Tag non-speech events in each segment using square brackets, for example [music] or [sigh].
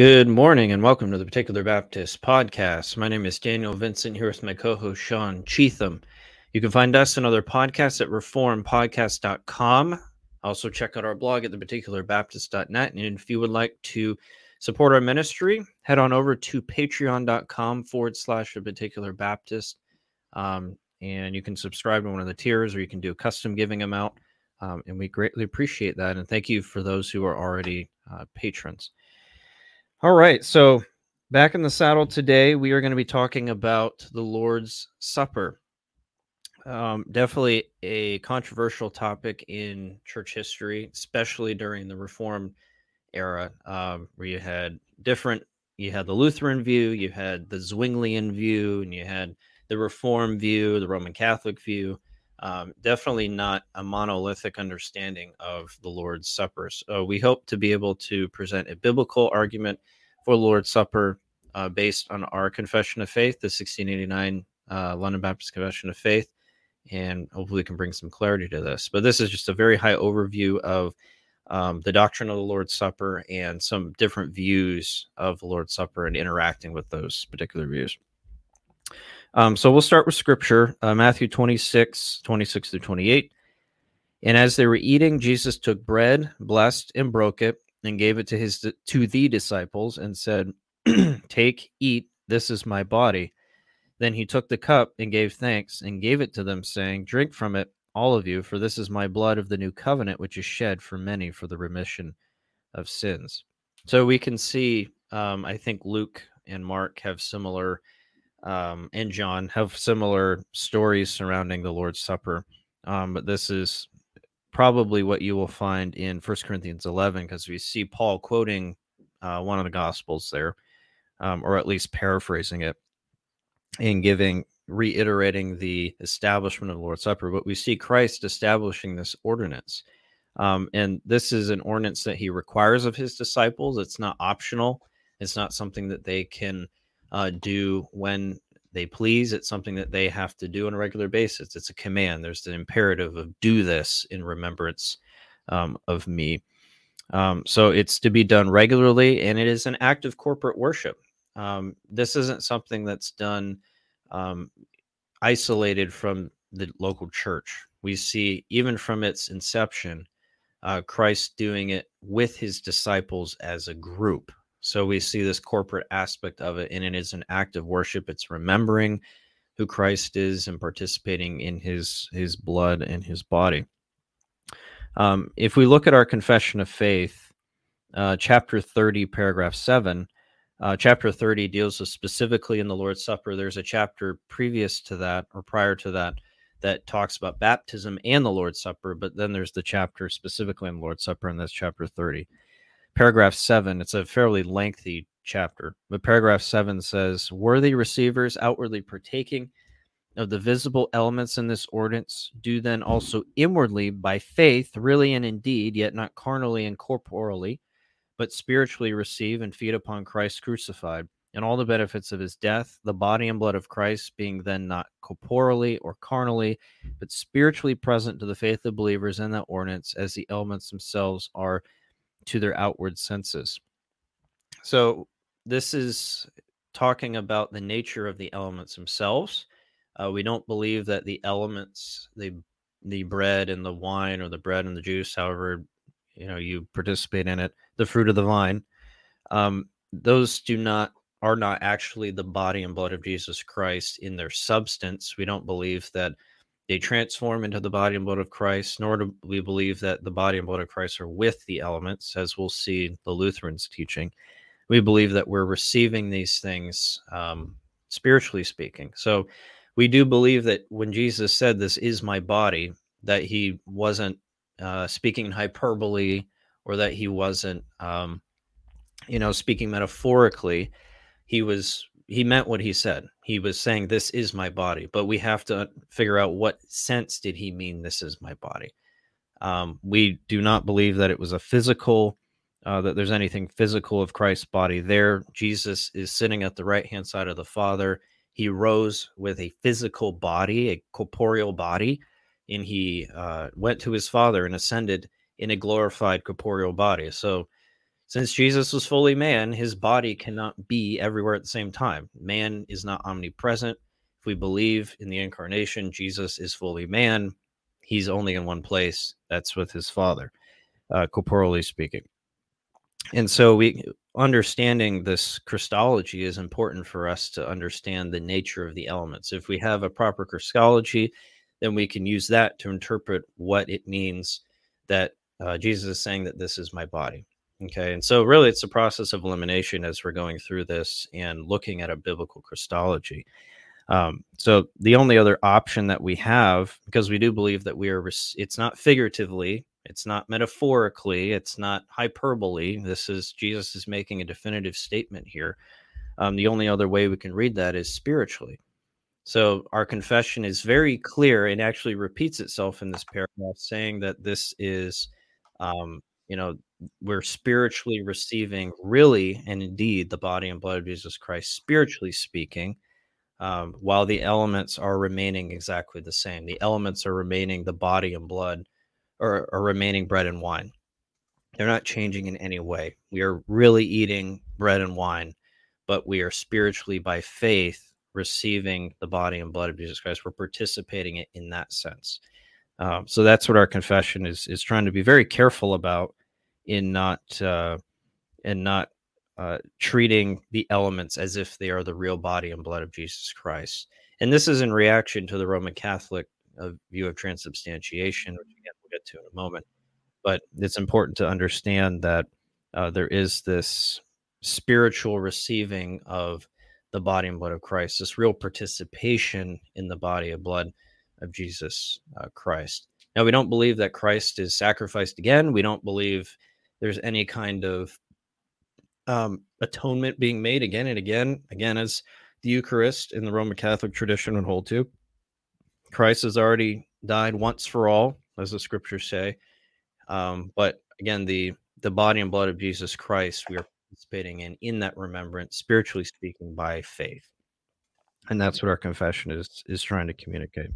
Good morning and welcome to the Particular Baptist podcast. My name is Daniel Vincent here with my co host Sean Cheatham. You can find us and other podcasts at reformpodcast.com. Also, check out our blog at theparticularbaptist.net. And if you would like to support our ministry, head on over to patreon.com forward slash the particular Baptist. Um, and you can subscribe to one of the tiers or you can do a custom giving amount. Um, and we greatly appreciate that. And thank you for those who are already uh, patrons. All right. So, back in the saddle today, we are going to be talking about the Lord's Supper. Um, definitely a controversial topic in church history, especially during the Reformed era, um, where you had different, you had the Lutheran view, you had the Zwinglian view, and you had the Reform view, the Roman Catholic view. Um, definitely not a monolithic understanding of the Lord's Supper. So we hope to be able to present a biblical argument for Lord's Supper uh, based on our confession of faith, the 1689 uh, London Baptist Confession of Faith, and hopefully can bring some clarity to this. But this is just a very high overview of um, the doctrine of the Lord's Supper and some different views of the Lord's Supper and interacting with those particular views. Um, so we'll start with scripture uh, Matthew 26, 26 through 28. And as they were eating, Jesus took bread, blessed, and broke it, and gave it to his to the disciples, and said, [clears throat] Take, eat, this is my body. Then he took the cup and gave thanks, and gave it to them, saying, Drink from it, all of you, for this is my blood of the new covenant, which is shed for many for the remission of sins. So we can see, um, I think Luke and Mark have similar um, and John have similar stories surrounding the Lord's Supper. Um, but this is probably what you will find in First Corinthians 11 because we see Paul quoting uh, one of the Gospels there, um, or at least paraphrasing it and giving, reiterating the establishment of the Lord's Supper. But we see Christ establishing this ordinance. Um, and this is an ordinance that he requires of his disciples. It's not optional. It's not something that they can uh, do when they please. It's something that they have to do on a regular basis. It's a command. There's the imperative of do this in remembrance um, of me. Um, so it's to be done regularly, and it is an act of corporate worship. Um, this isn't something that's done um, isolated from the local church. We see, even from its inception, uh, Christ doing it with his disciples as a group. So we see this corporate aspect of it, and it is an act of worship. It's remembering who Christ is and participating in his his blood and his body. Um, if we look at our confession of faith, uh, chapter 30, paragraph 7, uh, chapter 30 deals with specifically in the Lord's Supper. There's a chapter previous to that or prior to that that talks about baptism and the Lord's Supper, but then there's the chapter specifically in the Lord's Supper, and that's chapter 30 paragraph seven, it's a fairly lengthy chapter, but paragraph seven says, Worthy receivers outwardly partaking of the visible elements in this ordinance do then also inwardly by faith, really and indeed, yet not carnally and corporally, but spiritually receive and feed upon Christ crucified. And all the benefits of his death, the body and blood of Christ being then not corporally or carnally, but spiritually present to the faith of believers in that ordinance as the elements themselves are to their outward senses. So, this is talking about the nature of the elements themselves. Uh, we don't believe that the elements, the the bread and the wine, or the bread and the juice, however you know you participate in it, the fruit of the vine, um, those do not are not actually the body and blood of Jesus Christ in their substance. We don't believe that they transform into the body and blood of Christ, nor do we believe that the body and blood of Christ are with the elements, as we'll see the Lutherans teaching. We believe that we're receiving these things um, spiritually speaking. So we do believe that when Jesus said, This is my body, that he wasn't uh, speaking hyperbole or that he wasn't, um, you know, speaking metaphorically. He was he meant what he said. He was saying, This is my body, but we have to figure out what sense did he mean, This is my body. Um, we do not believe that it was a physical, uh, that there's anything physical of Christ's body there. Jesus is sitting at the right hand side of the Father. He rose with a physical body, a corporeal body, and he uh, went to his Father and ascended in a glorified corporeal body. So, Since Jesus was fully man, his body cannot be everywhere at the same time. Man is not omnipresent. If we believe in the incarnation, Jesus is fully man. He's only in one place. That's with his Father, uh, corporally speaking. And so we understanding this Christology is important for us to understand the nature of the elements. If we have a proper Christology, then we can use that to interpret what it means that uh, Jesus is saying that this is my body. Okay. And so, really, it's a process of elimination as we're going through this and looking at a biblical Christology. Um, so, the only other option that we have, because we do believe that we are, it's not figuratively, it's not metaphorically, it's not hyperbole. This is Jesus is making a definitive statement here. Um, the only other way we can read that is spiritually. So our confession is very clear and actually repeats itself in this paragraph, saying that this is, um, you know, we're spiritually receiving really and indeed the body and blood of Jesus Christ, spiritually speaking, um, while the elements are remaining exactly the same. The elements are remaining the body and blood, or are remaining bread and wine. They're not changing in any way. We are really eating bread and wine, but we are spiritually by faith receiving the body and blood of Jesus Christ. We're participating in that sense. Um, so that's what our confession is is trying to be very careful about in not uh, in not uh, treating the elements as if they are the real body and blood of Jesus Christ. And this is in reaction to the Roman Catholic uh, view of transubstantiation, which again we'll get to in a moment. But it's important to understand that uh, there is this spiritual receiving of the body and blood of Christ, this real participation in the body and blood of Jesus uh, Christ. Now, we don't believe that Christ is sacrificed again. We don't believe there's any kind of um, atonement being made again and again, again, as the Eucharist in the Roman Catholic tradition would hold to. Christ has already died once for all, as the scriptures say. Um, but again, the the body and blood of Jesus Christ, we are participating in in that remembrance, spiritually speaking, by faith. And that's what our confession is is trying to communicate.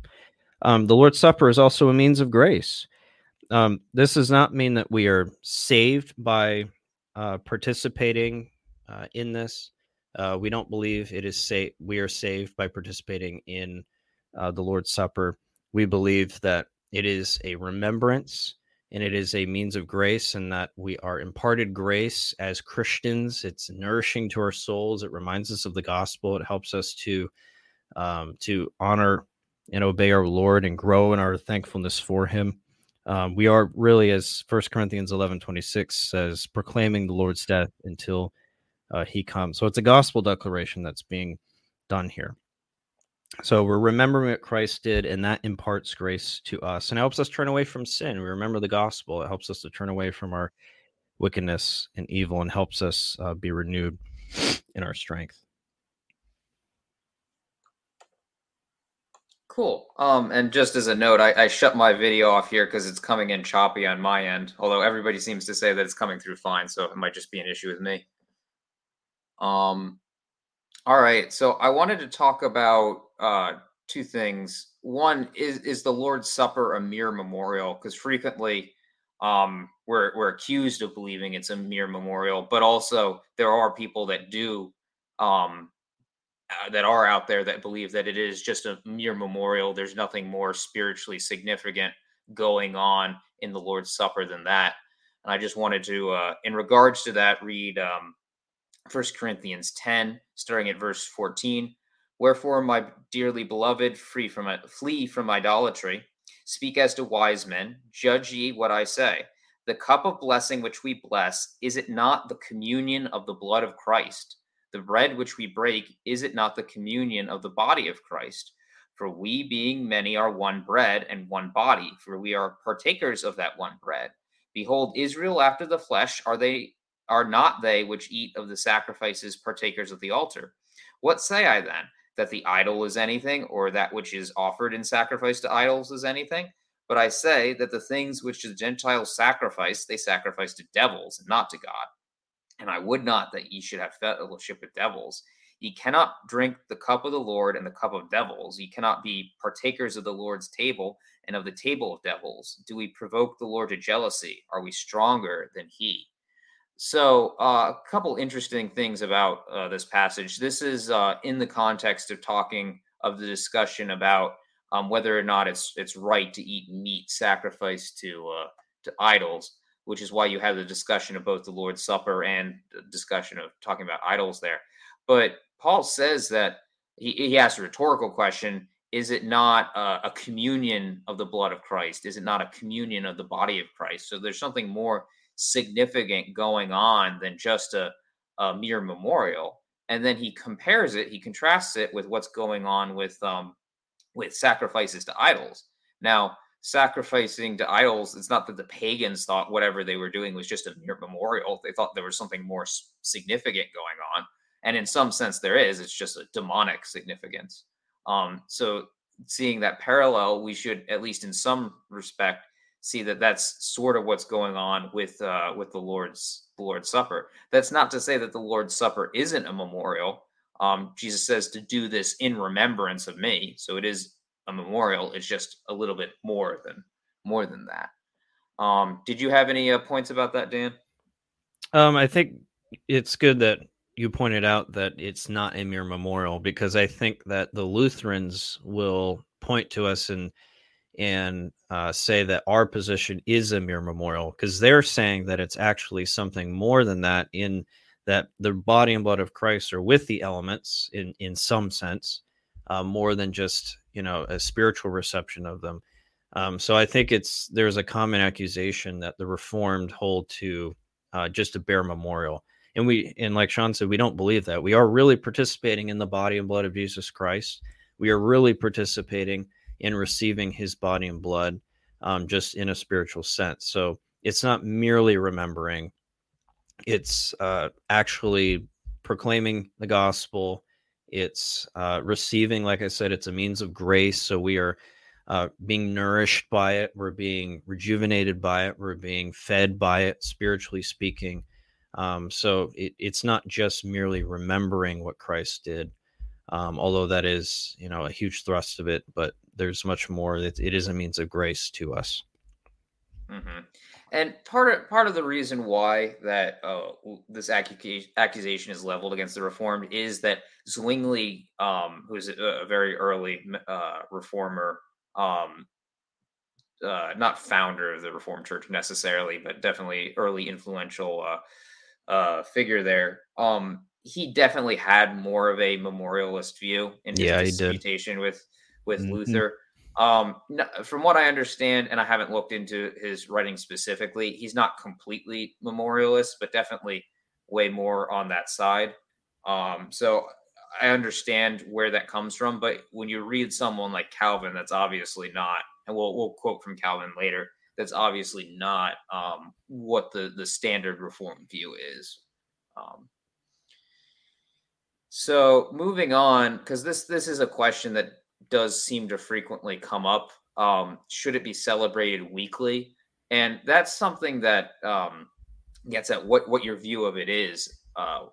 Um, the Lord's Supper is also a means of grace. Um, this does not mean that we are saved by uh, participating uh, in this. Uh, we don't believe it is sa- we are saved by participating in uh, the Lord's Supper. We believe that it is a remembrance and it is a means of grace and that we are imparted grace as Christians. It's nourishing to our souls. It reminds us of the gospel. It helps us to um, to honor and obey our Lord and grow in our thankfulness for Him. Um, we are really, as First Corinthians eleven twenty six says, proclaiming the Lord's death until uh, He comes. So it's a gospel declaration that's being done here. So we're remembering what Christ did, and that imparts grace to us and helps us turn away from sin. We remember the gospel. It helps us to turn away from our wickedness and evil and helps us uh, be renewed in our strength. Cool. Um, and just as a note, I, I shut my video off here because it's coming in choppy on my end. Although everybody seems to say that it's coming through fine, so it might just be an issue with me. Um, all right. So I wanted to talk about uh, two things. One is is the Lord's Supper a mere memorial? Because frequently um, we're we're accused of believing it's a mere memorial, but also there are people that do um, uh, that are out there that believe that it is just a mere memorial. There's nothing more spiritually significant going on in the Lord's Supper than that. And I just wanted to, uh, in regards to that, read um, 1 Corinthians 10, starting at verse 14. Wherefore, my dearly beloved, free from flee from idolatry. Speak as to wise men. Judge ye what I say. The cup of blessing which we bless, is it not the communion of the blood of Christ? The bread which we break, is it not the communion of the body of Christ? For we, being many, are one bread and one body, for we are partakers of that one bread. Behold, Israel after the flesh, are they are not they which eat of the sacrifices partakers of the altar? What say I then? That the idol is anything, or that which is offered in sacrifice to idols is anything? But I say that the things which the Gentiles sacrifice, they sacrifice to devils, and not to God. And I would not that ye should have fellowship with devils. Ye cannot drink the cup of the Lord and the cup of devils. Ye cannot be partakers of the Lord's table and of the table of devils. Do we provoke the Lord to jealousy? Are we stronger than he? So, uh, a couple interesting things about uh, this passage. This is uh, in the context of talking of the discussion about um, whether or not it's it's right to eat meat sacrificed to uh, to idols, which is why you have the discussion of both the Lord's Supper and discussion of talking about idols there. But Paul says that he, he asks a rhetorical question: Is it not a communion of the blood of Christ? Is it not a communion of the body of Christ? So there's something more significant going on than just a, a mere memorial. And then he compares it, he contrasts it with what's going on with um, with sacrifices to idols. Now, sacrificing to idols, it's not that the pagans thought whatever they were doing was just a mere memorial. They thought there was something more significant going on. And in some sense, there is. It's just a demonic significance. Um, so, seeing that parallel, we should, at least in some respect, see that that's sort of what's going on with uh, with the Lord's the Lord's Supper. That's not to say that the Lord's Supper isn't a memorial. Um, Jesus says to do this in remembrance of me, so it is a memorial. is just a little bit more than more than that. Um, did you have any uh, points about that, Dan? Um, I think it's good that you pointed out that it's not a mere memorial because I think that the Lutherans will point to us and and uh, say that our position is a mere memorial because they're saying that it's actually something more than that in that the body and blood of Christ are with the elements in in some sense uh, more than just you know a spiritual reception of them um, so I think it's there's a common accusation that the Reformed hold to uh, just a bare memorial and we and like Sean said we don't believe that we are really participating in the body and blood of Jesus Christ we are really participating in receiving his body and blood um, just in a spiritual sense. So it's not merely remembering, it's uh, actually proclaiming the gospel. It's uh, receiving, like I said, it's a means of grace. So we are uh, being nourished by it. We're being rejuvenated by it. We're being fed by it, spiritually speaking. Um, so it, it's not just merely remembering what Christ did, um, although that is, you know, a huge thrust of it. But there's much more. It, it is a means of grace to us. Mm-hmm. And part of part of the reason why that uh, this accusation is leveled against the Reformed is that Zwingli, um, who's a, a very early uh, reformer, um, uh, not founder of the Reformed Church necessarily, but definitely early influential uh, uh, figure there. Um, he definitely had more of a memorialist view in his yeah, disputation with with mm-hmm. Luther. Um, from what I understand, and I haven't looked into his writing specifically, he's not completely memorialist, but definitely way more on that side. Um, so I understand where that comes from, but when you read someone like Calvin, that's obviously not, and we'll we'll quote from Calvin later. That's obviously not um, what the the standard reform view is. Um, so moving on, because this this is a question that does seem to frequently come up. Um, should it be celebrated weekly? And that's something that um, gets at what what your view of it is. Uh,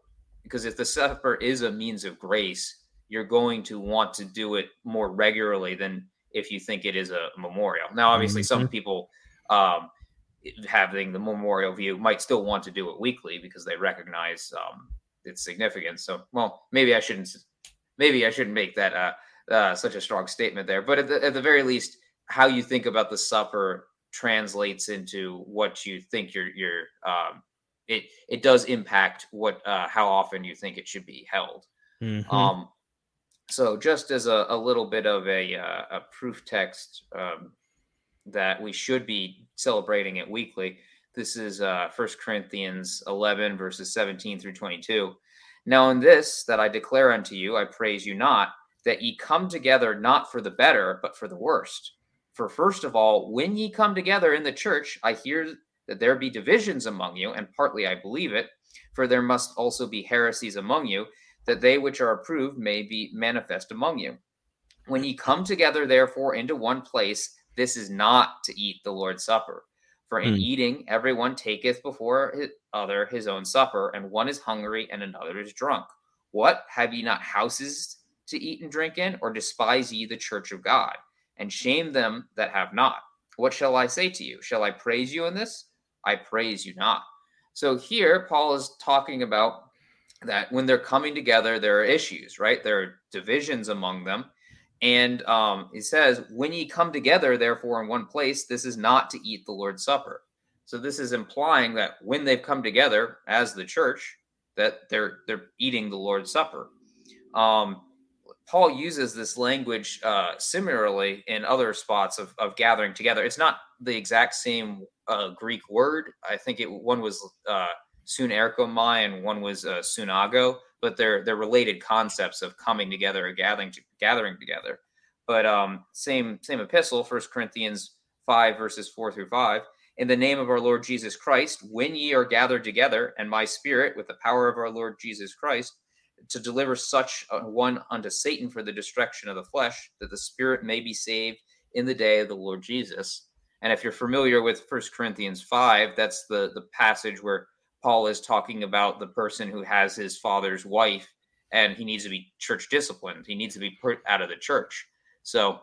because if the supper is a means of grace, you're going to want to do it more regularly than if you think it is a memorial. Now, obviously, mm-hmm. some people um, having the memorial view might still want to do it weekly because they recognize um, its significance. So, well, maybe I shouldn't. Maybe I shouldn't make that uh, uh, such a strong statement there. But at the, at the very least, how you think about the supper translates into what you think your your um, it it does impact what uh, how often you think it should be held. Mm-hmm. Um, so just as a, a little bit of a uh, a proof text um, that we should be celebrating it weekly. This is uh, 1 Corinthians 11 verses 17 through 22. Now in this that I declare unto you, I praise you not that ye come together not for the better, but for the worst. For first of all, when ye come together in the church, I hear that there be divisions among you, and partly I believe it, for there must also be heresies among you, that they which are approved may be manifest among you. When ye come together, therefore, into one place, this is not to eat the Lord's Supper. For in mm. eating, everyone taketh before his other his own supper, and one is hungry and another is drunk. What have ye not houses to eat and drink in, or despise ye the church of God, and shame them that have not? What shall I say to you? Shall I praise you in this? I praise you not. So here, Paul is talking about that when they're coming together, there are issues, right? There are divisions among them. And um, he says, when ye come together, therefore, in one place, this is not to eat the Lord's Supper. So this is implying that when they've come together as the church, that they're they're eating the Lord's Supper. Um, Paul uses this language uh, similarly in other spots of, of gathering together. It's not the exact same uh, Greek word. I think it one was uh, sunerkomai and one was uh, sunago, but they're they're related concepts of coming together or gathering gathering together. But um, same same epistle, First Corinthians five verses four through five. In the name of our Lord Jesus Christ, when ye are gathered together, and my spirit, with the power of our Lord Jesus Christ, to deliver such a one unto Satan for the destruction of the flesh, that the spirit may be saved in the day of the Lord Jesus. And if you're familiar with First Corinthians 5, that's the, the passage where Paul is talking about the person who has his father's wife and he needs to be church disciplined. He needs to be put out of the church. So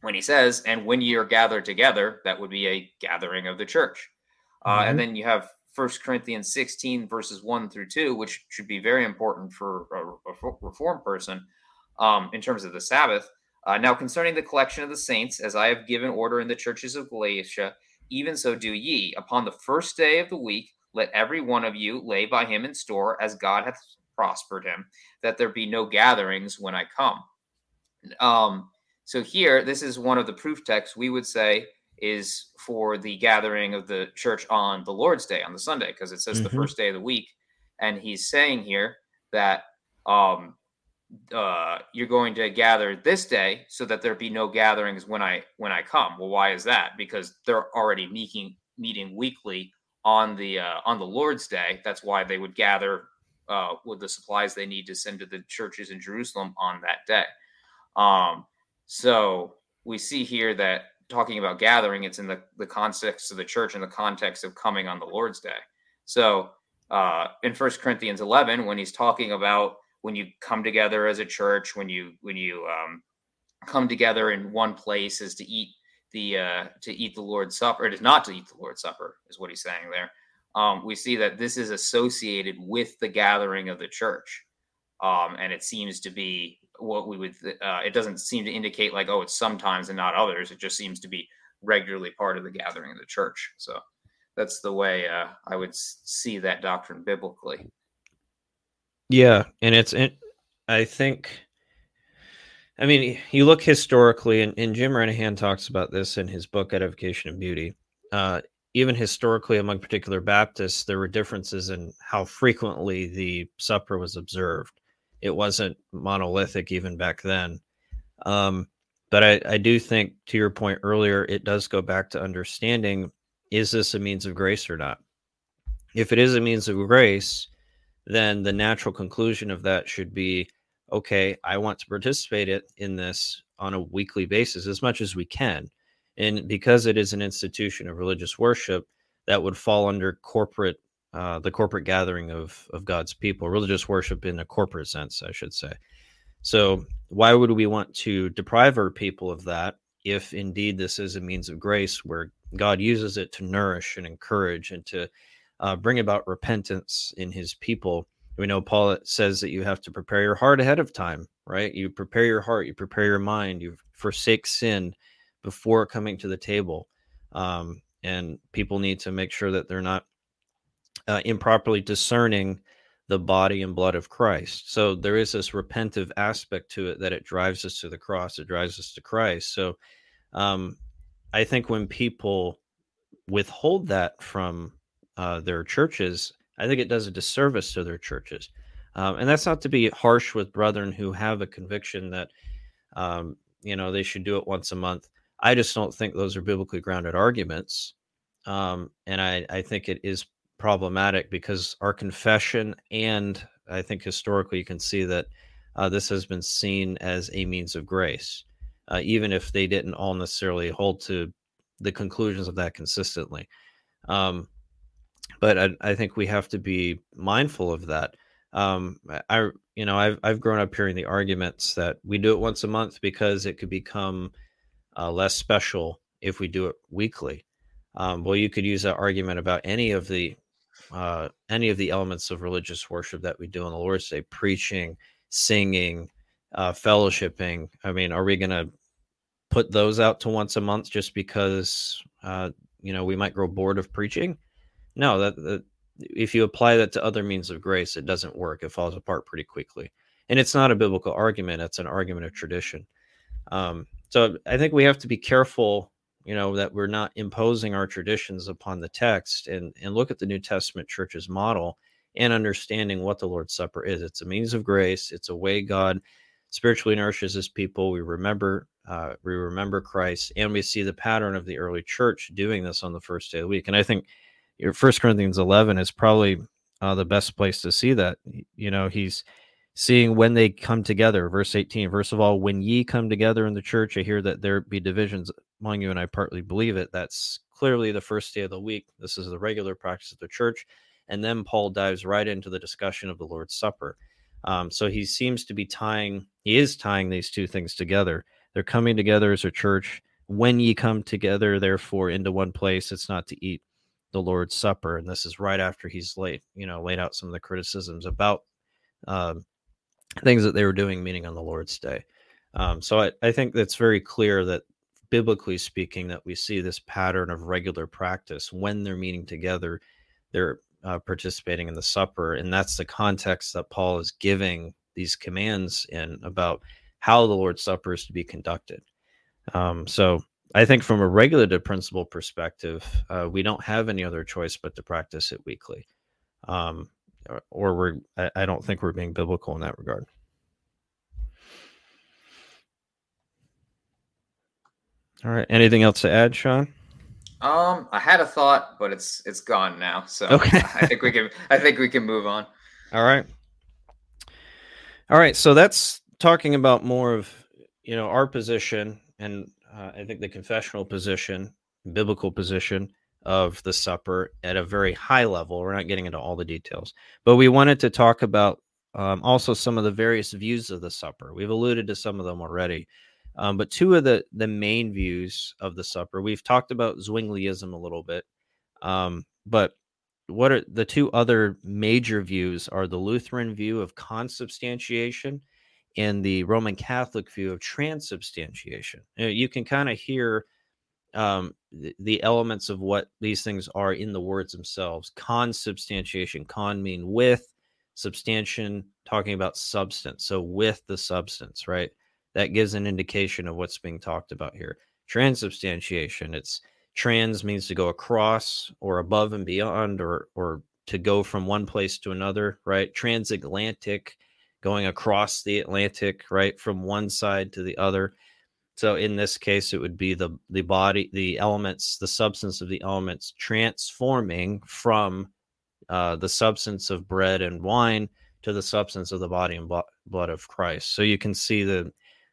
when he says, and when ye are gathered together, that would be a gathering of the church. Uh, mm-hmm. And then you have First Corinthians 16, verses 1 through 2, which should be very important for a, a reformed person um, in terms of the Sabbath. Uh, now, concerning the collection of the saints, as I have given order in the churches of Galatia, even so do ye. Upon the first day of the week, let every one of you lay by him in store as God hath prospered him, that there be no gatherings when I come. Um, so here, this is one of the proof texts we would say is for the gathering of the church on the Lord's Day, on the Sunday, because it says mm-hmm. the first day of the week. And he's saying here that um, uh, you're going to gather this day so that there be no gatherings when I when I come. Well, why is that? Because they're already meeting meeting weekly on the uh, on the Lord's Day. That's why they would gather uh, with the supplies they need to send to the churches in Jerusalem on that day. Um, so we see here that talking about gathering, it's in the, the context of the church in the context of coming on the Lord's Day. So uh, in First Corinthians 11, when he's talking about when you come together as a church, when you when you um, come together in one place, is to eat the uh, to eat the Lord's Supper. It is not to eat the Lord's Supper, is what he's saying there. Um, we see that this is associated with the gathering of the church, um, and it seems to be what we would. Uh, it doesn't seem to indicate like oh, it's sometimes and not others. It just seems to be regularly part of the gathering of the church. So that's the way uh, I would see that doctrine biblically. Yeah, and it's it, I think I mean, you look historically, and, and Jim Renihan talks about this in his book Edification and Beauty. Uh, even historically, among particular Baptists, there were differences in how frequently the supper was observed. It wasn't monolithic even back then. Um, but I, I do think, to your point earlier, it does go back to understanding is this a means of grace or not? If it is a means of grace, then the natural conclusion of that should be okay, I want to participate in this on a weekly basis as much as we can. And because it is an institution of religious worship, that would fall under corporate, uh, the corporate gathering of of God's people, religious worship in a corporate sense, I should say. So, why would we want to deprive our people of that if indeed this is a means of grace where God uses it to nourish and encourage and to uh, bring about repentance in his people. We know Paul says that you have to prepare your heart ahead of time, right? You prepare your heart, you prepare your mind, you forsake sin before coming to the table. Um, and people need to make sure that they're not uh, improperly discerning the body and blood of Christ. So there is this repentive aspect to it that it drives us to the cross, it drives us to Christ. So um, I think when people withhold that from uh, their churches, I think it does a disservice to their churches. Um, and that's not to be harsh with brethren who have a conviction that, um, you know, they should do it once a month. I just don't think those are biblically grounded arguments. Um, and I, I think it is problematic because our confession and I think historically you can see that uh, this has been seen as a means of grace, uh, even if they didn't all necessarily hold to the conclusions of that consistently. Um, but I, I think we have to be mindful of that. Um, I, you know, I've I've grown up hearing the arguments that we do it once a month because it could become uh, less special if we do it weekly. Um, well, you could use that argument about any of the uh, any of the elements of religious worship that we do on the Lord's Day, preaching, singing, uh, fellowshipping. I mean, are we going to put those out to once a month just because uh, you know we might grow bored of preaching? No, that, that if you apply that to other means of grace, it doesn't work. It falls apart pretty quickly, and it's not a biblical argument; it's an argument of tradition. Um, so I think we have to be careful you know that we're not imposing our traditions upon the text and and look at the new testament church's model and understanding what the lord's supper is. It's a means of grace. It's a way god spiritually nourishes his people. We remember uh, we remember christ and we see the pattern of the early church doing this on the first day of the week. And i think your first corinthians 11 is probably uh, the best place to see that. You know he's seeing when they come together. Verse 18, first of all, when ye come together in the church, I hear that there be divisions among you, and I partly believe it. That's clearly the first day of the week. This is the regular practice of the church. And then Paul dives right into the discussion of the Lord's Supper. Um, so he seems to be tying, he is tying these two things together. They're coming together as a church. When ye come together, therefore, into one place, it's not to eat the Lord's Supper. And this is right after he's laid, you know, laid out some of the criticisms about um, things that they were doing meeting on the Lord's Day. Um, so I, I think that's very clear that biblically speaking, that we see this pattern of regular practice when they're meeting together, they're uh, participating in the supper, and that's the context that Paul is giving these commands in about how the Lord's Supper is to be conducted. Um, so I think from a regulative principle perspective, uh, we don't have any other choice but to practice it weekly. Um, or we're I don't think we're being biblical in that regard. All right. Anything else to add, Sean? Um, I had a thought, but it's it's gone now. So okay. [laughs] I think we can I think we can move on. All right. All right. So that's talking about more of you know our position and uh, I think the confessional position, biblical position, of the supper at a very high level. We're not getting into all the details, but we wanted to talk about um, also some of the various views of the supper. We've alluded to some of them already, um, but two of the the main views of the supper. We've talked about Zwingliism a little bit, um, but what are the two other major views? Are the Lutheran view of consubstantiation and the Roman Catholic view of transubstantiation. You can kind of hear um, the, the, elements of what these things are in the words themselves. Consubstantiation, con mean with, substantiation talking about substance. So with the substance, right? That gives an indication of what's being talked about here. Transubstantiation, it's trans means to go across or above and beyond or or to go from one place to another, right? Transatlantic, going across the Atlantic, right? From one side to the other so in this case, it would be the the body, the elements, the substance of the elements transforming from uh, the substance of bread and wine to the substance of the body and blood of Christ. So you can see that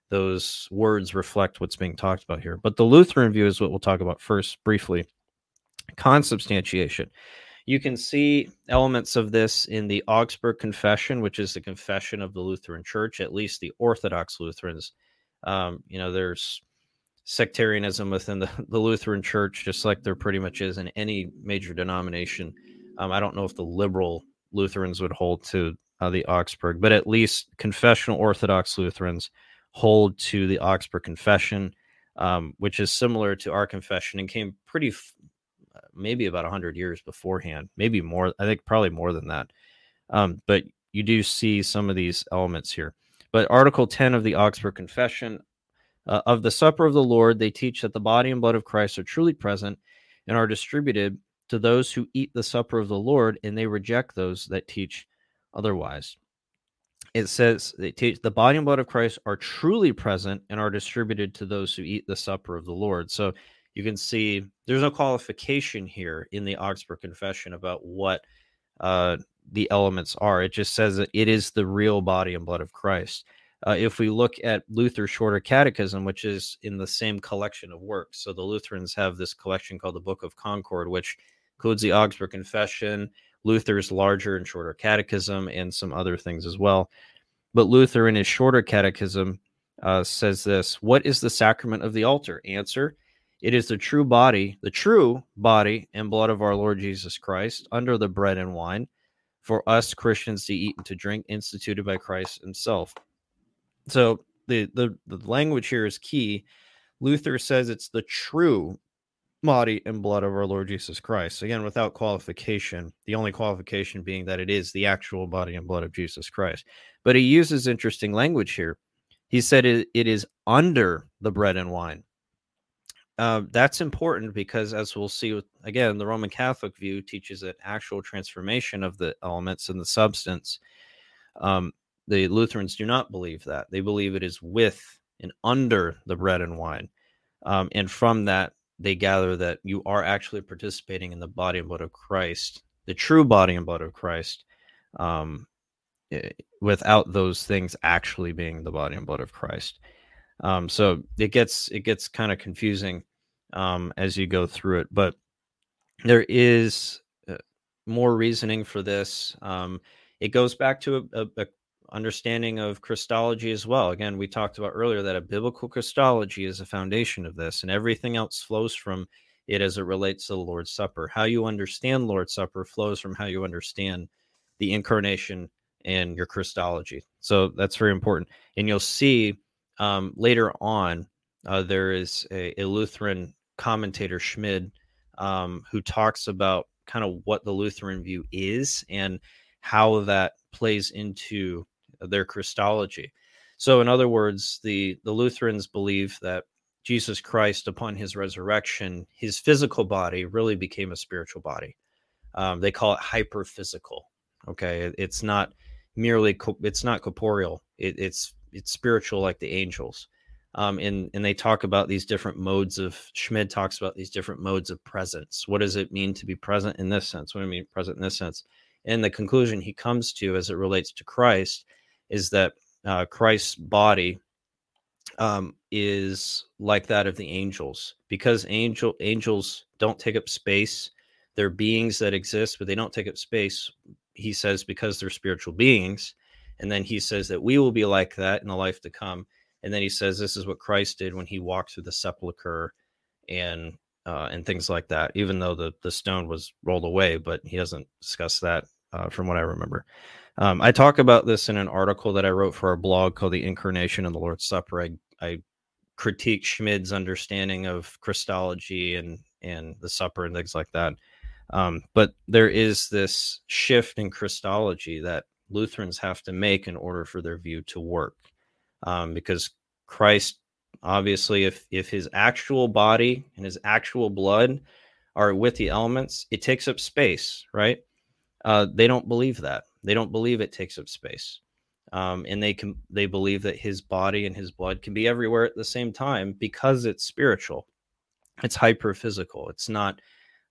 those words reflect what's being talked about here. But the Lutheran view is what we'll talk about first briefly. Consubstantiation. You can see elements of this in the Augsburg Confession, which is the confession of the Lutheran Church, at least the Orthodox Lutherans um, you know, there's sectarianism within the, [laughs] the Lutheran Church, just like there pretty much is in any major denomination. Um, I don't know if the liberal Lutherans would hold to uh, the Augsburg, but at least confessional Orthodox Lutherans hold to the Augsburg Confession, um, which is similar to our confession and came pretty, f- uh, maybe about 100 years beforehand, maybe more. I think probably more than that. Um, but you do see some of these elements here. But Article 10 of the Augsburg Confession uh, of the Supper of the Lord, they teach that the body and blood of Christ are truly present and are distributed to those who eat the supper of the Lord, and they reject those that teach otherwise. It says they teach the body and blood of Christ are truly present and are distributed to those who eat the supper of the Lord. So you can see there's no qualification here in the Augsburg Confession about what uh, the elements are. It just says that it is the real body and blood of Christ. Uh, if we look at Luther's Shorter Catechism, which is in the same collection of works, so the Lutherans have this collection called the Book of Concord, which includes the Augsburg Confession, Luther's larger and shorter catechism, and some other things as well. But Luther, in his Shorter Catechism, uh, says this What is the sacrament of the altar? Answer It is the true body, the true body and blood of our Lord Jesus Christ under the bread and wine for us Christians to eat and to drink, instituted by Christ Himself. So the the, the language here is key. Luther says it's the true body and blood of our Lord Jesus Christ. Again, without qualification, the only qualification being that it is the actual body and blood of Jesus Christ. But he uses interesting language here. He said it, it is under the bread and wine. Uh, that's important because, as we'll see, with, again, the Roman Catholic view teaches an actual transformation of the elements and the substance. Um, the Lutherans do not believe that. They believe it is with and under the bread and wine. Um, and from that, they gather that you are actually participating in the body and blood of Christ, the true body and blood of Christ, um, eh, without those things actually being the body and blood of Christ. Um, so it gets it gets kind of confusing um, as you go through it, but there is uh, more reasoning for this. Um, it goes back to a, a, a understanding of Christology as well. Again, we talked about earlier that a biblical Christology is a foundation of this, and everything else flows from it as it relates to the Lord's Supper. How you understand Lord's Supper flows from how you understand the incarnation and your Christology. So that's very important. And you'll see um, later on, uh, there is a, a, Lutheran commentator, Schmid, um, who talks about kind of what the Lutheran view is and how that plays into their Christology. So, in other words, the, the Lutherans believe that Jesus Christ, upon his resurrection, his physical body really became a spiritual body. Um, they call it hyperphysical. Okay, it's not merely co- it's not corporeal. It, it's it's spiritual like the angels. Um, and and they talk about these different modes of Schmid talks about these different modes of presence. What does it mean to be present in this sense? What do I mean present in this sense? And the conclusion he comes to as it relates to Christ is that uh, Christ's body um, is like that of the angels because angel angels don't take up space. They're beings that exist, but they don't take up space. He says because they're spiritual beings, and then he says that we will be like that in the life to come. And then he says this is what Christ did when he walked through the sepulcher, and uh, and things like that. Even though the the stone was rolled away, but he doesn't discuss that uh, from what I remember. Um, I talk about this in an article that I wrote for our blog called "The Incarnation and the Lord's Supper." I, I critique Schmid's understanding of Christology and and the supper and things like that. Um, but there is this shift in Christology that Lutherans have to make in order for their view to work, um, because Christ, obviously, if if his actual body and his actual blood are with the elements, it takes up space, right? Uh, they don't believe that. They don't believe it takes up space. Um, and they can they believe that his body and his blood can be everywhere at the same time because it's spiritual it's hyper physical it's not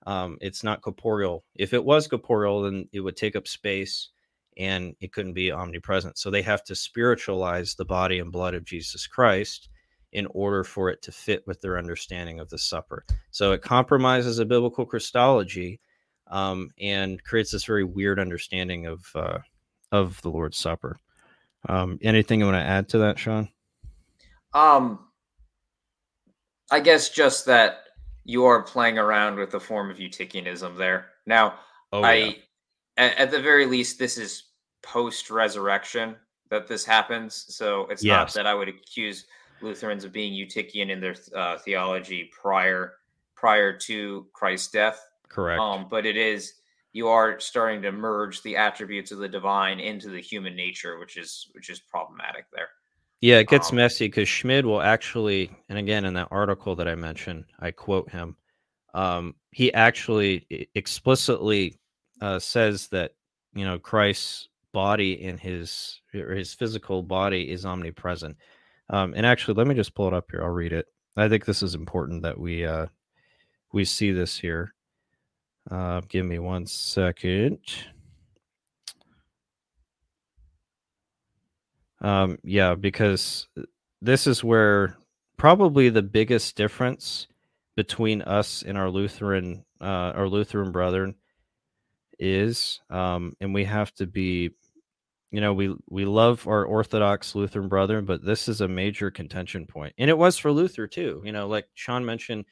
um, it's not corporeal if it was corporeal then it would take up space and it couldn't be omnipresent so they have to spiritualize the body and blood of jesus christ in order for it to fit with their understanding of the supper so it compromises a biblical christology um, and creates this very weird understanding of uh, of the Lord's Supper. Um, anything you want to add to that, Sean? Um, I guess just that you are playing around with the form of Eutychianism there. Now, oh, I yeah. At, at, the very least, this is post resurrection that this happens. So it's yes. not that I would accuse Lutherans of being Eutychian in their uh, theology prior prior to Christ's death. Correct. Um, but it is you are starting to merge the attributes of the divine into the human nature, which is which is problematic there. Yeah, it gets um, messy because Schmid will actually, and again in that article that I mentioned, I quote him. Um, he actually explicitly uh, says that you know Christ's body in his or his physical body is omnipresent. Um, and actually, let me just pull it up here. I'll read it. I think this is important that we uh, we see this here. Uh, give me one second. Um, yeah, because this is where probably the biggest difference between us and our Lutheran, uh, our Lutheran brethren is, um, and we have to be, you know, we we love our Orthodox Lutheran brethren, but this is a major contention point, and it was for Luther too. You know, like Sean mentioned,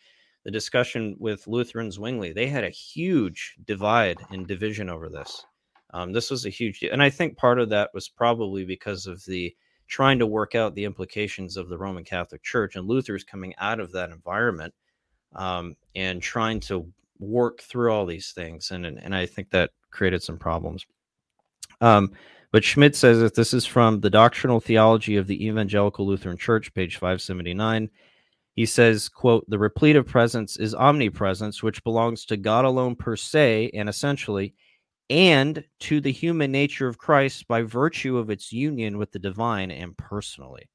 the discussion with Luther and Zwingli, they had a huge divide and division over this. Um, this was a huge, and I think part of that was probably because of the trying to work out the implications of the Roman Catholic Church and Luther's coming out of that environment um, and trying to work through all these things, and and, I think that created some problems. Um, but Schmid says that this is from the Doctrinal Theology of the Evangelical Lutheran Church, page 579. He says, quote, the repletive presence is omnipresence, which belongs to God alone per se and essentially, and to the human nature of Christ by virtue of its union with the divine and personally.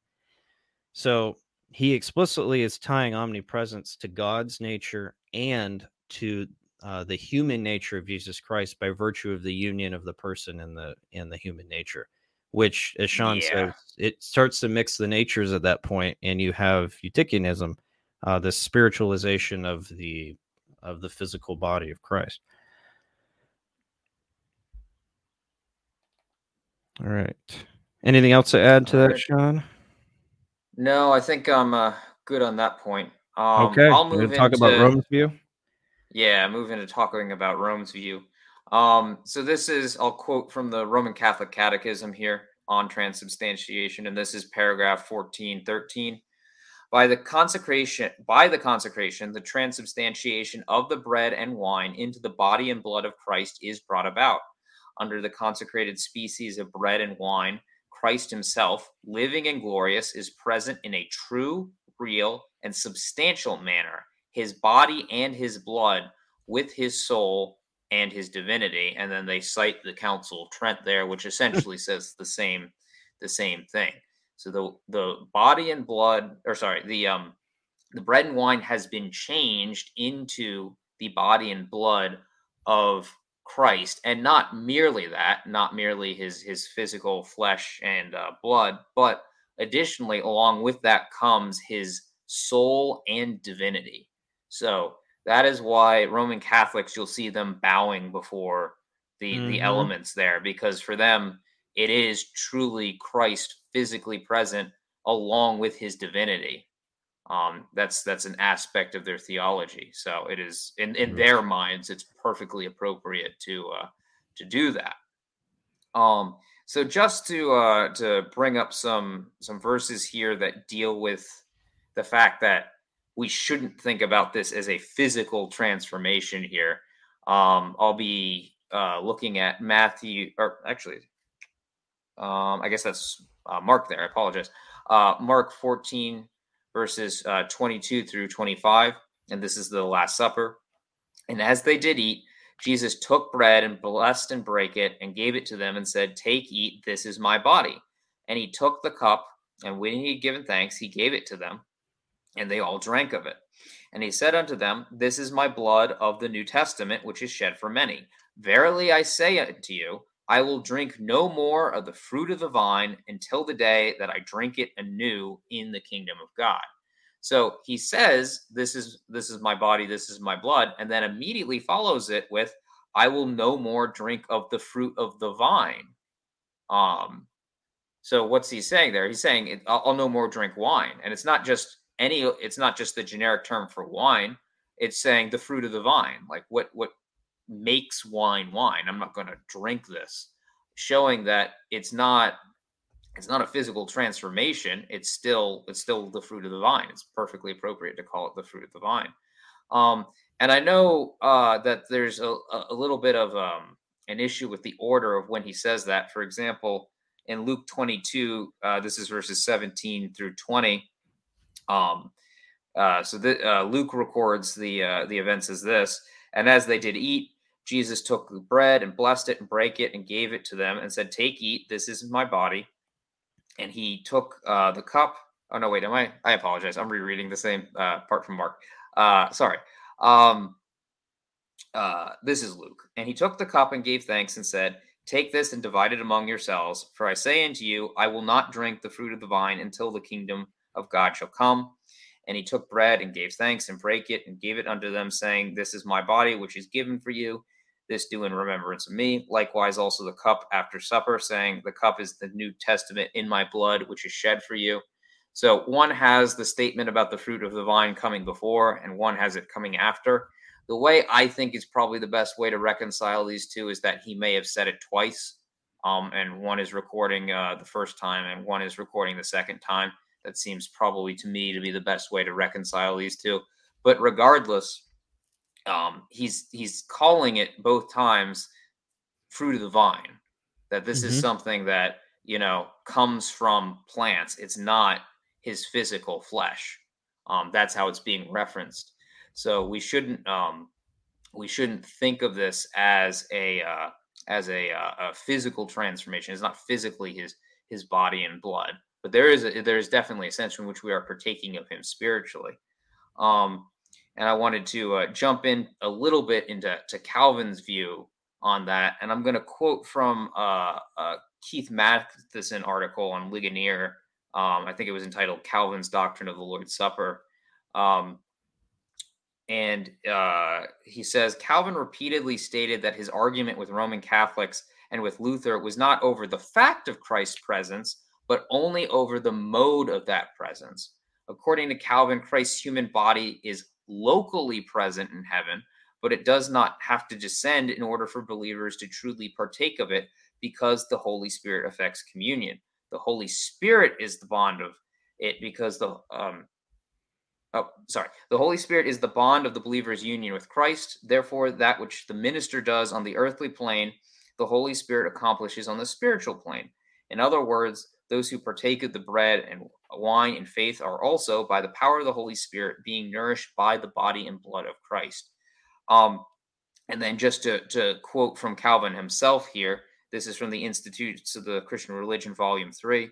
So he explicitly is tying omnipresence to God's nature and to uh, the human nature of Jesus Christ by virtue of the union of the person and the and the human nature, which, as Sean yeah. says, it starts to mix the natures at that point, and you have Eutychianism, uh, the spiritualization of the of the physical body of Christ. All right. Anything else to add to that, Sean? No, I think I'm uh, good on that point. Um, okay. I'll move talk into, about Rome's view. Yeah, moving into talking about Rome's view. Um, so this is I'll quote from the Roman Catholic Catechism here on transubstantiation, and this is paragraph 1413. By the consecration, by the consecration, the transubstantiation of the bread and wine into the body and blood of Christ is brought about. Under the consecrated species of bread and wine, Christ himself, living and glorious, is present in a true, real, and substantial manner his body and his blood with his soul and his divinity and then they cite the council of trent there which [laughs] essentially says the same the same thing. So the the body and blood or sorry the um the bread and wine has been changed into the body and blood of Christ. And not merely that not merely his his physical flesh and uh, blood but additionally along with that comes his soul and divinity so that is why Roman Catholics, you'll see them bowing before the mm-hmm. the elements there, because for them it is truly Christ physically present along with his divinity. Um, that's that's an aspect of their theology. So it is in, in mm-hmm. their minds, it's perfectly appropriate to uh, to do that. Um, so just to uh, to bring up some some verses here that deal with the fact that we shouldn't think about this as a physical transformation here. Um, I'll be uh, looking at Matthew, or actually, um, I guess that's uh, Mark there. I apologize. Uh, Mark 14, verses uh, 22 through 25. And this is the Last Supper. And as they did eat, Jesus took bread and blessed and brake it and gave it to them and said, Take, eat, this is my body. And he took the cup, and when he had given thanks, he gave it to them and they all drank of it. And he said unto them, This is my blood of the New Testament, which is shed for many. Verily I say unto you, I will drink no more of the fruit of the vine until the day that I drink it anew in the kingdom of God. So he says, This is this is my body, this is my blood, and then immediately follows it with, I will no more drink of the fruit of the vine. Um, so what's he saying there? He's saying, I'll, I'll no more drink wine. And it's not just any it's not just the generic term for wine it's saying the fruit of the vine like what what makes wine wine. I'm not going to drink this. Showing that it's not it's not a physical transformation it's still it's still the fruit of the vine. It's perfectly appropriate to call it the fruit of the vine. Um and i know uh that there's a, a little bit of um an issue with the order of when he says that. For example in luke 22 uh, this is verses 17 through 20 um, uh, so the, uh, Luke records the uh, the events as this, and as they did eat, Jesus took the bread and blessed it and brake it and gave it to them and said, "Take, eat. This is my body." And he took uh, the cup. Oh no, wait, am I? I apologize. I'm rereading the same uh, part from Mark. Uh, sorry. Um, this is Luke. And he took the cup and gave thanks and said, Take this and divide it among yourselves. For I say unto you, I will not drink the fruit of the vine until the kingdom of God shall come. And he took bread and gave thanks and brake it and gave it unto them, saying, This is my body, which is given for you. This do in remembrance of me. Likewise, also the cup after supper, saying, The cup is the New Testament in my blood, which is shed for you. So one has the statement about the fruit of the vine coming before, and one has it coming after. The way I think is probably the best way to reconcile these two is that he may have said it twice, um, and one is recording uh, the first time, and one is recording the second time. That seems probably to me to be the best way to reconcile these two. But regardless, um, he's he's calling it both times fruit of the vine. That this mm-hmm. is something that you know comes from plants. It's not his physical flesh. Um, that's how it's being referenced. So we shouldn't um, we shouldn't think of this as a uh, as a, uh, a physical transformation. It's not physically his his body and blood, but there is a, there is definitely a sense in which we are partaking of him spiritually. Um, and I wanted to uh, jump in a little bit into to Calvin's view on that, and I'm going to quote from uh, uh, Keith Mathison article on Ligonier. Um, I think it was entitled "Calvin's Doctrine of the Lord's Supper." Um, and uh, he says Calvin repeatedly stated that his argument with Roman Catholics and with Luther was not over the fact of Christ's presence, but only over the mode of that presence. According to Calvin, Christ's human body is locally present in heaven, but it does not have to descend in order for believers to truly partake of it because the Holy Spirit affects communion. The Holy Spirit is the bond of it because the um, oh sorry the holy spirit is the bond of the believer's union with christ therefore that which the minister does on the earthly plane the holy spirit accomplishes on the spiritual plane in other words those who partake of the bread and wine in faith are also by the power of the holy spirit being nourished by the body and blood of christ. Um, and then just to, to quote from calvin himself here this is from the institutes of the christian religion volume 3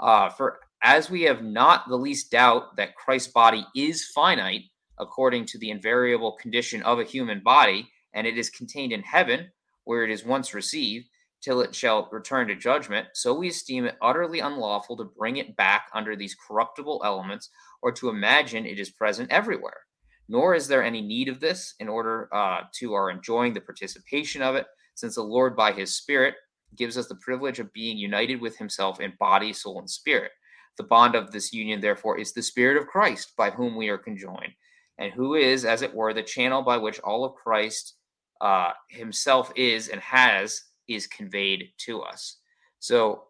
uh, for as we have not the least doubt that Christ's body is finite according to the invariable condition of a human body, and it is contained in heaven, where it is once received, till it shall return to judgment, so we esteem it utterly unlawful to bring it back under these corruptible elements or to imagine it is present everywhere. Nor is there any need of this in order uh, to our enjoying the participation of it, since the Lord by his Spirit gives us the privilege of being united with himself in body, soul, and spirit. The bond of this union, therefore, is the Spirit of Christ by whom we are conjoined, and who is, as it were, the channel by which all of Christ uh, himself is and has is conveyed to us. So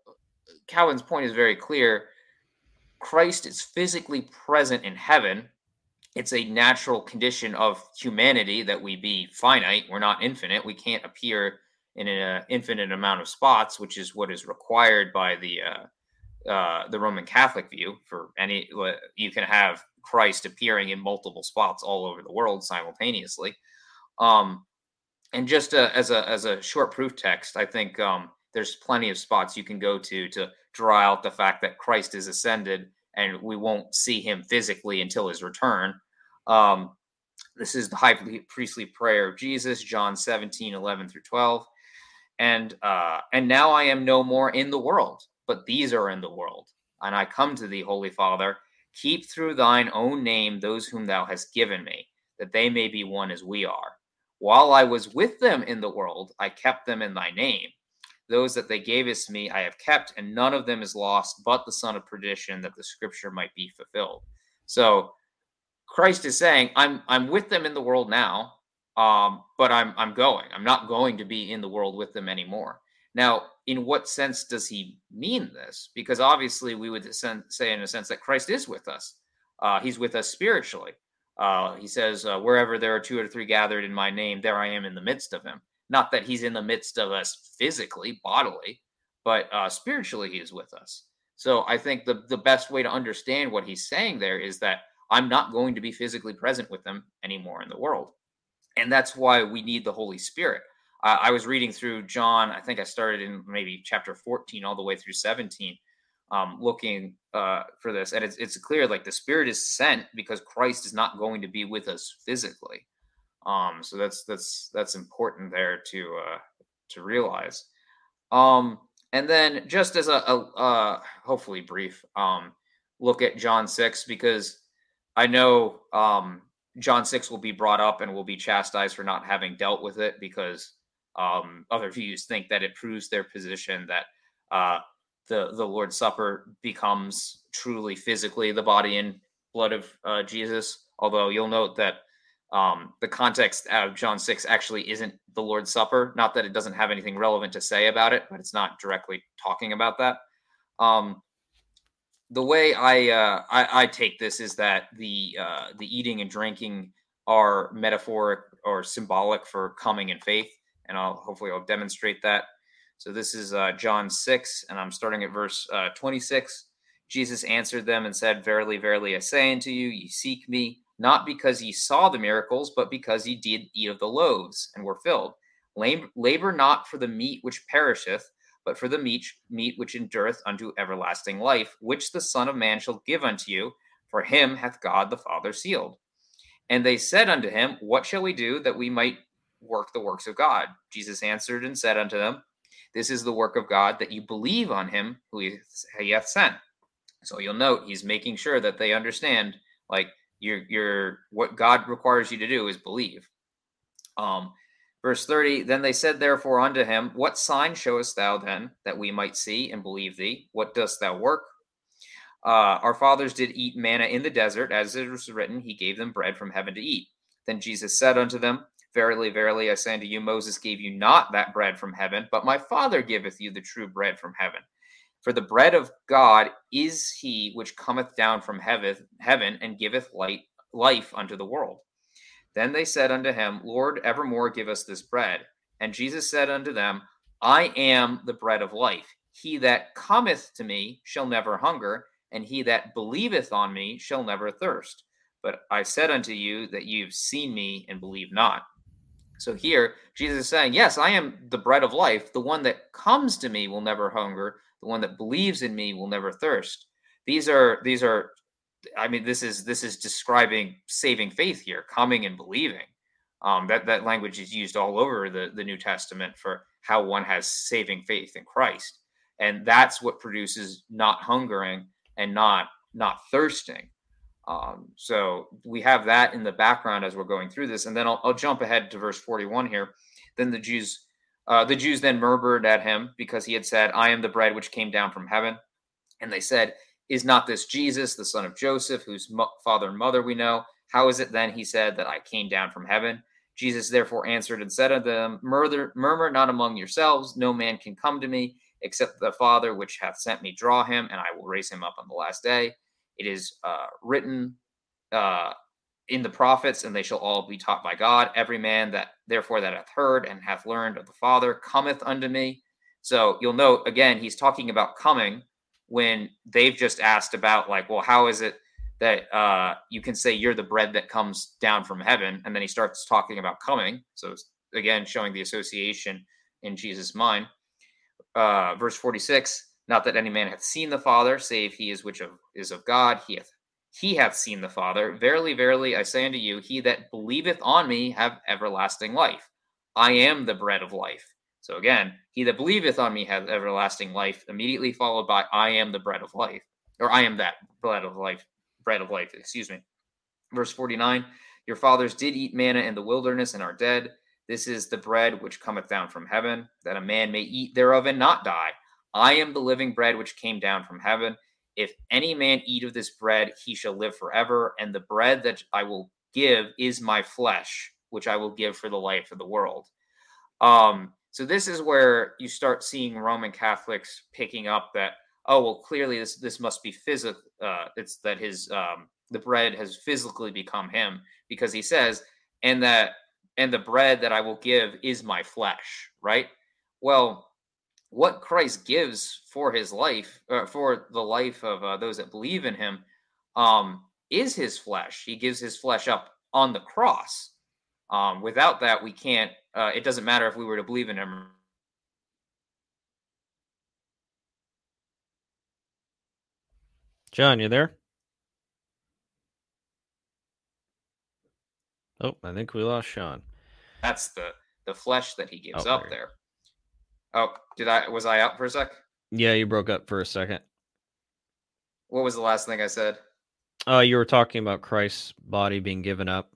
Calvin's point is very clear. Christ is physically present in heaven. It's a natural condition of humanity that we be finite. We're not infinite. We can't appear in an infinite amount of spots, which is what is required by the uh, uh, the Roman Catholic view. For any, you can have Christ appearing in multiple spots all over the world simultaneously. Um, and just uh, as a as a short proof text, I think um, there's plenty of spots you can go to to draw out the fact that Christ is ascended, and we won't see him physically until his return. Um, this is the high priestly prayer of Jesus, John 17, 11 through 12 and uh, and now I am no more in the world, but these are in the world. And I come to thee, Holy Father, keep through thine own name those whom thou hast given me, that they may be one as we are. While I was with them in the world, I kept them in thy name. Those that they gave gavest me, I have kept, and none of them is lost, but the son of perdition, that the scripture might be fulfilled. So Christ is saying, I'm I'm with them in the world now, um, but I'm I'm going. I'm not going to be in the world with them anymore. Now, in what sense does he mean this? Because obviously, we would say in a sense that Christ is with us. Uh, he's with us spiritually. Uh, he says, uh, "Wherever there are two or three gathered in my name, there I am in the midst of them." Not that he's in the midst of us physically, bodily, but uh, spiritually, he is with us. So I think the the best way to understand what he's saying there is that I'm not going to be physically present with them anymore in the world and that's why we need the Holy Spirit. I was reading through John. I think I started in maybe chapter 14 all the way through 17, um, looking uh, for this, and it's it's clear like the Spirit is sent because Christ is not going to be with us physically. Um, so that's that's that's important there to uh, to realize. Um, and then just as a, a uh, hopefully brief um, look at John six because I know um, John 6 will be brought up and will be chastised for not having dealt with it because um, other views think that it proves their position that uh, the the Lord's Supper becomes truly physically the body and blood of uh, Jesus. Although you'll note that um, the context out of John 6 actually isn't the Lord's Supper. Not that it doesn't have anything relevant to say about it, but it's not directly talking about that. Um, the way I, uh, I, I take this is that the uh, the eating and drinking are metaphoric or symbolic for coming in faith, and I'll hopefully I'll demonstrate that. So this is uh, John six, and I'm starting at verse uh, 26. Jesus answered them and said, Verily, verily, I say unto you, ye seek me not because ye saw the miracles, but because ye did eat of the loaves and were filled. Labor not for the meat which perisheth, but for the meat, meat which endureth unto everlasting life, which the Son of Man shall give unto you. For him hath God the Father sealed. And they said unto him, What shall we do that we might work the works of God? Jesus answered and said unto them, This is the work of God, that you believe on him who he hath sent. So you'll note he's making sure that they understand, like, you're, you're what God requires you to do is believe. Um, verse 30 Then they said, therefore, unto him, What sign showest thou then that we might see and believe thee? What dost thou work? Uh, our fathers did eat manna in the desert, as it was written, He gave them bread from heaven to eat. Then Jesus said unto them, Verily, verily, I say unto you, Moses gave you not that bread from heaven, but my Father giveth you the true bread from heaven. For the bread of God is he which cometh down from heaven, and giveth light, life unto the world. Then they said unto him, Lord, evermore give us this bread. And Jesus said unto them, I am the bread of life. He that cometh to me shall never hunger, and he that believeth on me shall never thirst. But I said unto you that ye have seen me and believe not. So here, Jesus is saying, Yes, I am the bread of life. The one that comes to me will never hunger, the one that believes in me will never thirst. These are these are I mean this is this is describing saving faith here, coming and believing. Um, that that language is used all over the the New Testament for how one has saving faith in Christ, and that's what produces not hungering and not not thirsting. Um, so we have that in the background as we're going through this, and then I'll, I'll jump ahead to verse forty-one here. Then the Jews uh, the Jews then murmured at him because he had said, I am the bread which came down from heaven. And they said, Is not this Jesus, the son of Joseph, whose mo- father and mother we know? How is it then, he said, that I came down from heaven? Jesus therefore answered and said unto them, Murder, Murmur not among yourselves. No man can come to me except the Father which hath sent me draw him, and I will raise him up on the last day. It is uh, written, uh, in the prophets, and they shall all be taught by God. Every man that therefore that hath heard and hath learned of the Father cometh unto me. So you'll note again, he's talking about coming when they've just asked about like, well, how is it that uh, you can say you're the bread that comes down from heaven, and then he starts talking about coming. So again, showing the association in Jesus' mind. Uh, verse 46 Not that any man hath seen the Father, save he is which of, is of God. He hath he hath seen the Father. Verily, verily, I say unto you, he that believeth on me have everlasting life. I am the bread of life. So again, he that believeth on me hath everlasting life, immediately followed by I am the bread of life, or I am that bread of life, bread of life, excuse me. Verse 49 Your fathers did eat manna in the wilderness and are dead. This is the bread which cometh down from heaven, that a man may eat thereof and not die. I am the living bread which came down from heaven. If any man eat of this bread, he shall live forever. And the bread that I will give is my flesh, which I will give for the life of the world. Um, so this is where you start seeing Roman Catholics picking up that, oh well, clearly this this must be physical. Uh, it's that his um, the bread has physically become him because he says, and that and the bread that I will give is my flesh, right? Well, what Christ gives for his life, uh, for the life of uh, those that believe in him, um, is his flesh. He gives his flesh up on the cross. Um, without that, we can't. Uh, it doesn't matter if we were to believe in him. John, you there? Oh, I think we lost Sean. That's the the flesh that he gives oh, up there. Oh, did I was I out for a sec? Yeah, you broke up for a second. What was the last thing I said? Oh, uh, you were talking about Christ's body being given up.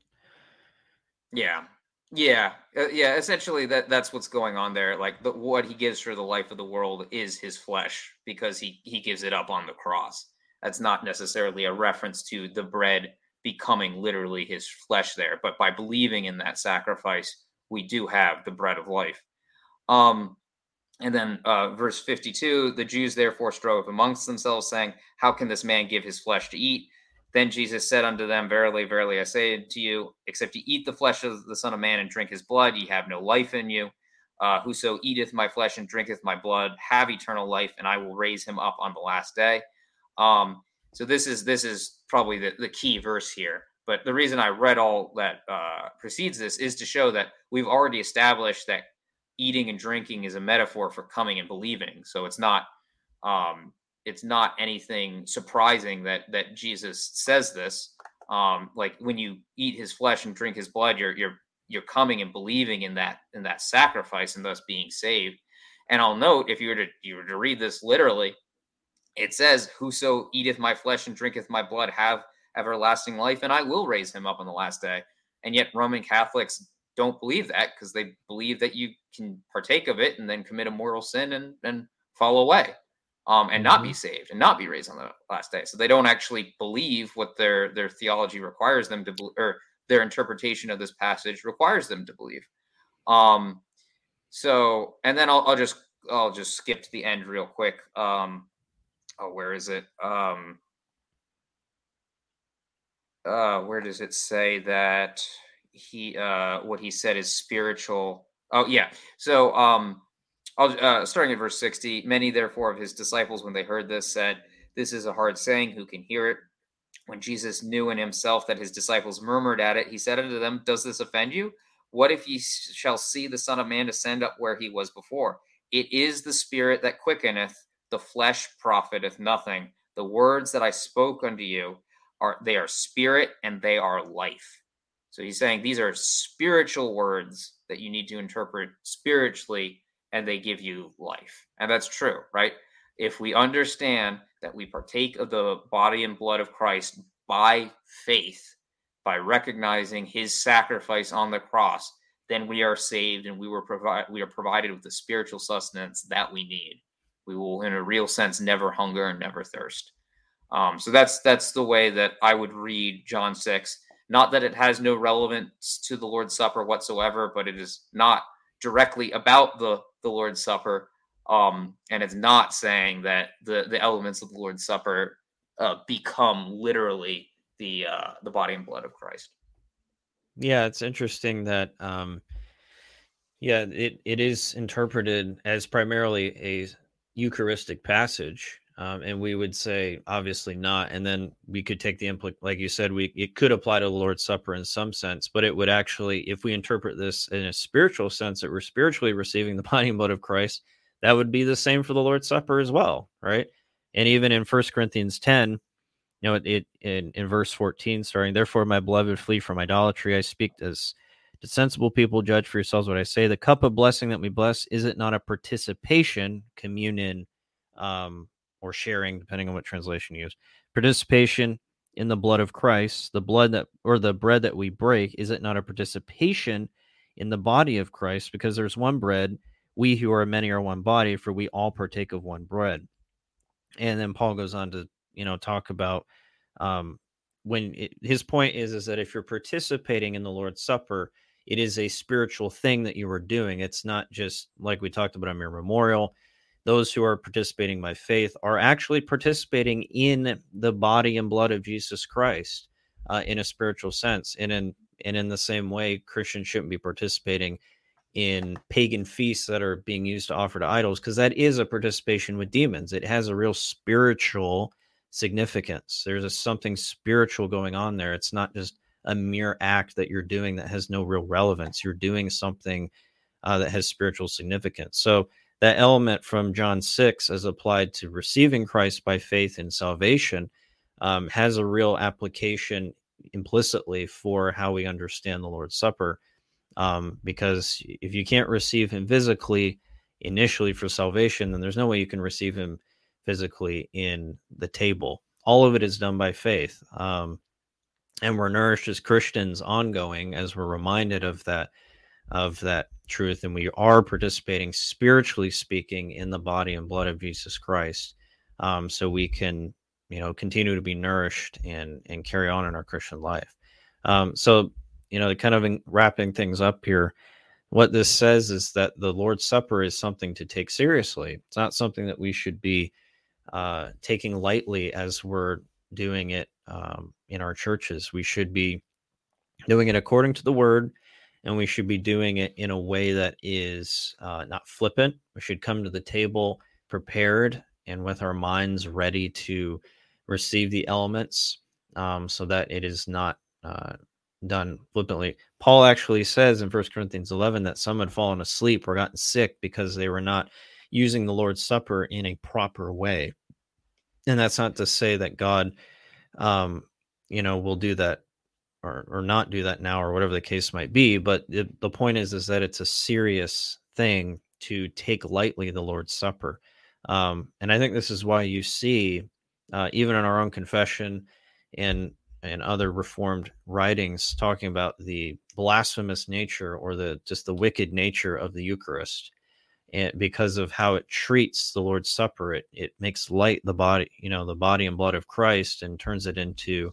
Yeah. Yeah, uh, yeah. Essentially, that that's what's going on there. Like the, what he gives for the life of the world is his flesh because he he gives it up on the cross. That's not necessarily a reference to the bread becoming literally his flesh there, but by believing in that sacrifice, we do have the bread of life. Um, and then uh, verse 52 the Jews therefore strove amongst themselves, saying, How can this man give his flesh to eat? Then Jesus said unto them, Verily, verily, I say to you, except ye eat the flesh of the Son of Man and drink his blood, ye have no life in you. Uh, whoso eateth my flesh and drinketh my blood have eternal life, and I will raise him up on the last day. Um, so this is this is probably the, the key verse here. But the reason I read all that uh, precedes this is to show that we've already established that eating and drinking is a metaphor for coming and believing. So it's not um, it's not anything surprising that that Jesus says this. Um, like when you eat his flesh and drink his blood, you're you're you're coming and believing in that in that sacrifice and thus being saved. And I'll note if you were to you were to read this literally, it says, Whoso eateth my flesh and drinketh my blood have everlasting life, and I will raise him up on the last day. And yet Roman Catholics don't believe that because they believe that you can partake of it and then commit a mortal sin and, and fall away um, and not be mm-hmm. saved and not be raised on the last day. So they don't actually believe what their their theology requires them to, or their interpretation of this passage requires them to believe. Um, so, and then I'll, I'll just I'll just skip to the end real quick. Um, oh, where is it? Um, uh, where does it say that he uh, what he said is spiritual? Oh, yeah. So, um, uh, starting at verse 60, many therefore of his disciples, when they heard this, said, This is a hard saying, who can hear it? When Jesus knew in himself that his disciples murmured at it, he said unto them, Does this offend you? What if ye shall see the Son of Man ascend up where he was before? It is the Spirit that quickeneth, the flesh profiteth nothing. The words that I spoke unto you are they are spirit and they are life. So he's saying these are spiritual words that you need to interpret spiritually and they give you life. And that's true, right? If we understand that we partake of the body and blood of Christ by faith, by recognizing his sacrifice on the cross, then we are saved and we were provide we are provided with the spiritual sustenance that we need. We will, in a real sense, never hunger and never thirst. Um, so that's that's the way that I would read John six. Not that it has no relevance to the Lord's Supper whatsoever, but it is not directly about the the Lord's Supper, um, and it's not saying that the the elements of the Lord's Supper uh, become literally the uh, the body and blood of Christ. Yeah, it's interesting that um, yeah, it it is interpreted as primarily a Eucharistic passage, um, and we would say obviously not and then we could take the impl like you said we it could apply to the lord's supper in some sense but it would actually if we interpret this in a spiritual sense that we're spiritually receiving the [laughs] body and blood of christ that would be the same for the lord's supper as well right? And even in First corinthians 10 you know it, it in, in verse 14 starting therefore my beloved flee from idolatry. I speak as to sensible people judge for yourselves what i say. The cup of blessing that we bless is it not a participation communion um or sharing, depending on what translation you use. Participation in the blood of Christ, the blood that or the bread that we break, is it not a participation in the body of Christ? Because there's one bread, we who are many are one body, for we all partake of one bread. And then Paul goes on to, you know, talk about um, when it, his point is is that if you're participating in the Lord's Supper, it is a spiritual thing that you are doing. It's not just like we talked about on your memorial those who are participating by faith are actually participating in the body and blood of Jesus Christ uh, in a spiritual sense. And in and in the same way, Christians shouldn't be participating in pagan feasts that are being used to offer to idols because that is a participation with demons. It has a real spiritual significance. There's a, something spiritual going on there. It's not just a mere act that you're doing that has no real relevance. You're doing something uh, that has spiritual significance. So that element from John 6 as applied to receiving Christ by faith in salvation um, has a real application implicitly for how we understand the Lord's Supper. Um, because if you can't receive Him physically initially for salvation, then there's no way you can receive Him physically in the table. All of it is done by faith. Um, and we're nourished as Christians ongoing as we're reminded of that of that truth and we are participating spiritually speaking in the body and blood of jesus christ um, so we can you know continue to be nourished and and carry on in our christian life. Um, so you know kind of wrapping things up here what this says is that the lord's supper is something to take seriously. It's not something that we should be uh, taking lightly as we're doing it um, in our churches. We should be doing it according to the word and we should be doing it in a way that is uh, not flippant we should come to the table prepared and with our minds ready to receive the elements um, so that it is not uh, done flippantly. Paul actually says in 1 Corinthians 11 that some had fallen asleep or gotten sick because they were not using the Lord's Supper in a proper way. And that's not to say that God, um, you know, will do that or, or not do that now or whatever the case might be. But it, the point is, is that it's a serious thing to take lightly the Lord's Supper. Um, and I think this is why you see, uh, even in our own confession and and other reformed writings talking about the blasphemous nature or the just the wicked nature of the Eucharist, and because of how it treats the Lord's Supper, it it makes light the body, you know, the body and blood of Christ, and turns it into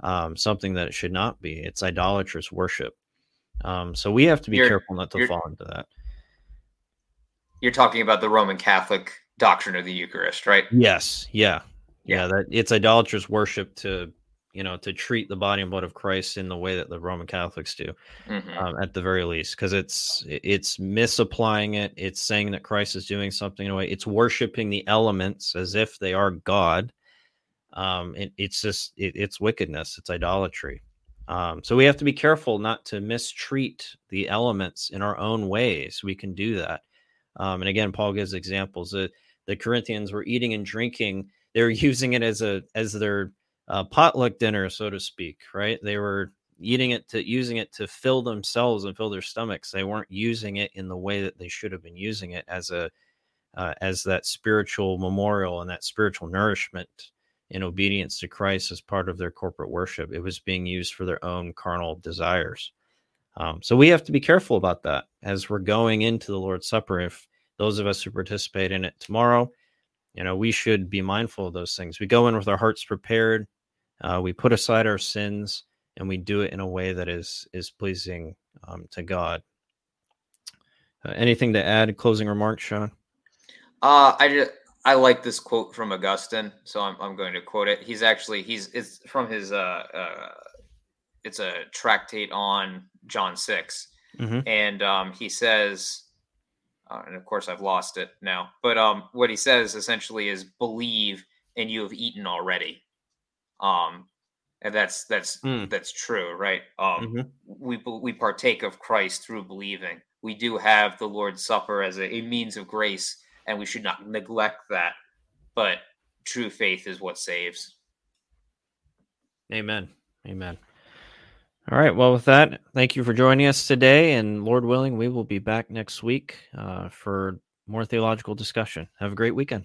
um, something that it should not be. It's idolatrous worship. Um, so we have to be you're, careful not to fall into that. You're talking about the Roman Catholic doctrine of the Eucharist, right? Yes. Yeah. Yeah. yeah that it's idolatrous worship to, you know, to treat the body and blood of Christ in the way that the Roman Catholics do, mm-hmm. um, at the very least, because it's it's misapplying it. It's saying that Christ is doing something in a way. It's worshiping the elements as if they are God. Um, it, it's just it, it's wickedness. It's idolatry. Um, so we have to be careful not to mistreat the elements in our own ways. We can do that. Um, and again, Paul gives examples. that the Corinthians were eating and drinking. They were [laughs] using it as a as their uh, potluck dinner, so to speak. Right? They were eating it to using it to fill themselves and fill their stomachs. They weren't using it in the way that they should have been using it as a uh, as that spiritual memorial and that spiritual nourishment in obedience to Christ as part of their corporate worship. It was being used for their own carnal desires. Um, so we have to be careful about that as we're going into the Lord's Supper. If those of us who participate in it tomorrow, you know, we should be mindful of those things. We go in with our hearts prepared. Uh, we put aside our sins, and we do it in a way that is is pleasing um, to God. Uh, anything to add? Closing remarks, Sean? Uh, I just I like this quote from Augustine, so I'm I'm going to quote it. He's actually he's it's from his uh, uh it's a tractate on John 6 mm-hmm. and um, he says, uh, and of course I've lost it now, but um, what he says essentially is believe and you have eaten already. Um, and that's that's mm. that's true, right? Um, mm-hmm. we we partake of Christ through believing. We do have the Lord's Supper as a, a means of grace, and we should not neglect that. But true faith is what saves. Amen. Amen. All right. Well, with that, thank you for joining us today. And Lord willing, we will be back next week uh, for more theological discussion. Have a great weekend.